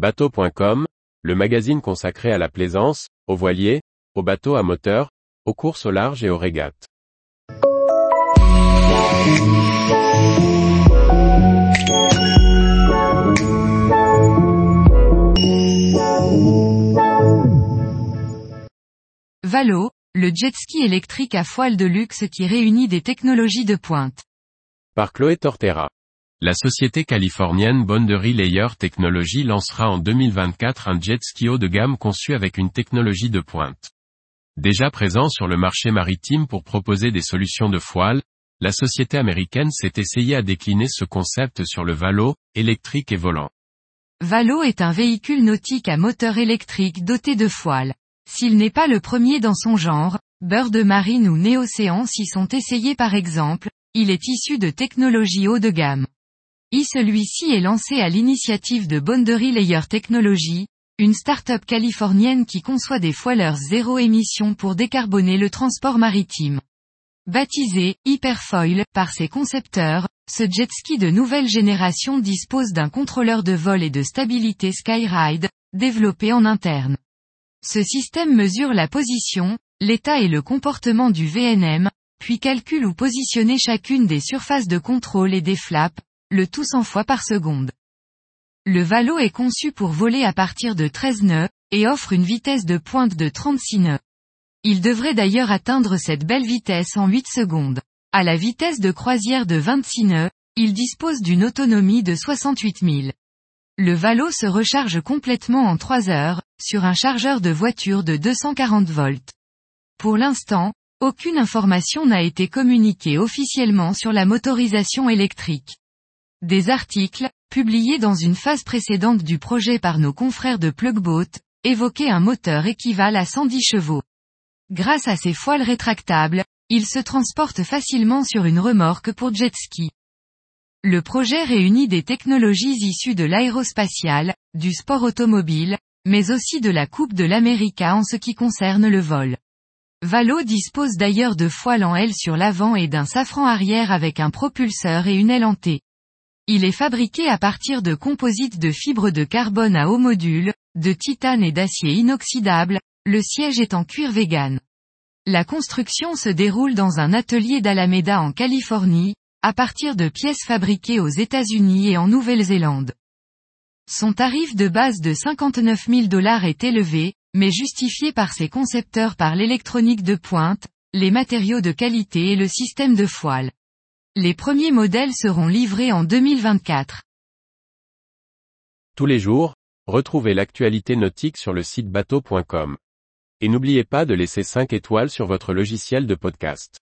Bateau.com, le magazine consacré à la plaisance, aux voiliers, aux bateaux à moteur, aux courses au large et aux régates. Valo, le jet ski électrique à foile de luxe qui réunit des technologies de pointe. Par Chloé Tortera. La société californienne Boundary Layer Technology lancera en 2024 un jet ski haut de gamme conçu avec une technologie de pointe. Déjà présent sur le marché maritime pour proposer des solutions de foile, la société américaine s'est essayée à décliner ce concept sur le Valo, électrique et volant. Valo est un véhicule nautique à moteur électrique doté de foile. S'il n'est pas le premier dans son genre, Bird Marine ou Néocéan s'y sont essayés par exemple, il est issu de technologies haut de gamme. Et celui-ci est lancé à l'initiative de Boundary Layer Technology, une start-up californienne qui conçoit des foilers zéro émission pour décarboner le transport maritime. Baptisé Hyperfoil par ses concepteurs, ce jet ski de nouvelle génération dispose d'un contrôleur de vol et de stabilité Skyride, développé en interne. Ce système mesure la position, l'état et le comportement du VNM, puis calcule ou positionner chacune des surfaces de contrôle et des flaps, le tout 100 fois par seconde. Le Valo est conçu pour voler à partir de 13 nœuds, et offre une vitesse de pointe de 36 nœuds. Il devrait d'ailleurs atteindre cette belle vitesse en 8 secondes. À la vitesse de croisière de 26 nœuds, il dispose d'une autonomie de 68 000. Le Valo se recharge complètement en 3 heures, sur un chargeur de voiture de 240 volts. Pour l'instant, aucune information n'a été communiquée officiellement sur la motorisation électrique. Des articles, publiés dans une phase précédente du projet par nos confrères de Plugboat, évoquaient un moteur équivalent à 110 chevaux. Grâce à ses foiles rétractables, il se transporte facilement sur une remorque pour jet ski. Le projet réunit des technologies issues de l'aérospatial, du sport automobile, mais aussi de la Coupe de l'América en ce qui concerne le vol. Valo dispose d'ailleurs de foiles en L sur l'avant et d'un safran arrière avec un propulseur et une aile en T. Il est fabriqué à partir de composites de fibres de carbone à haut module, de titane et d'acier inoxydable, le siège est en cuir vegan. La construction se déroule dans un atelier d'Alameda en Californie, à partir de pièces fabriquées aux États-Unis et en Nouvelle-Zélande. Son tarif de base de 59 000 dollars est élevé, mais justifié par ses concepteurs par l'électronique de pointe, les matériaux de qualité et le système de foile. Les premiers modèles seront livrés en 2024. Tous les jours, retrouvez l'actualité nautique sur le site bateau.com. Et n'oubliez pas de laisser 5 étoiles sur votre logiciel de podcast.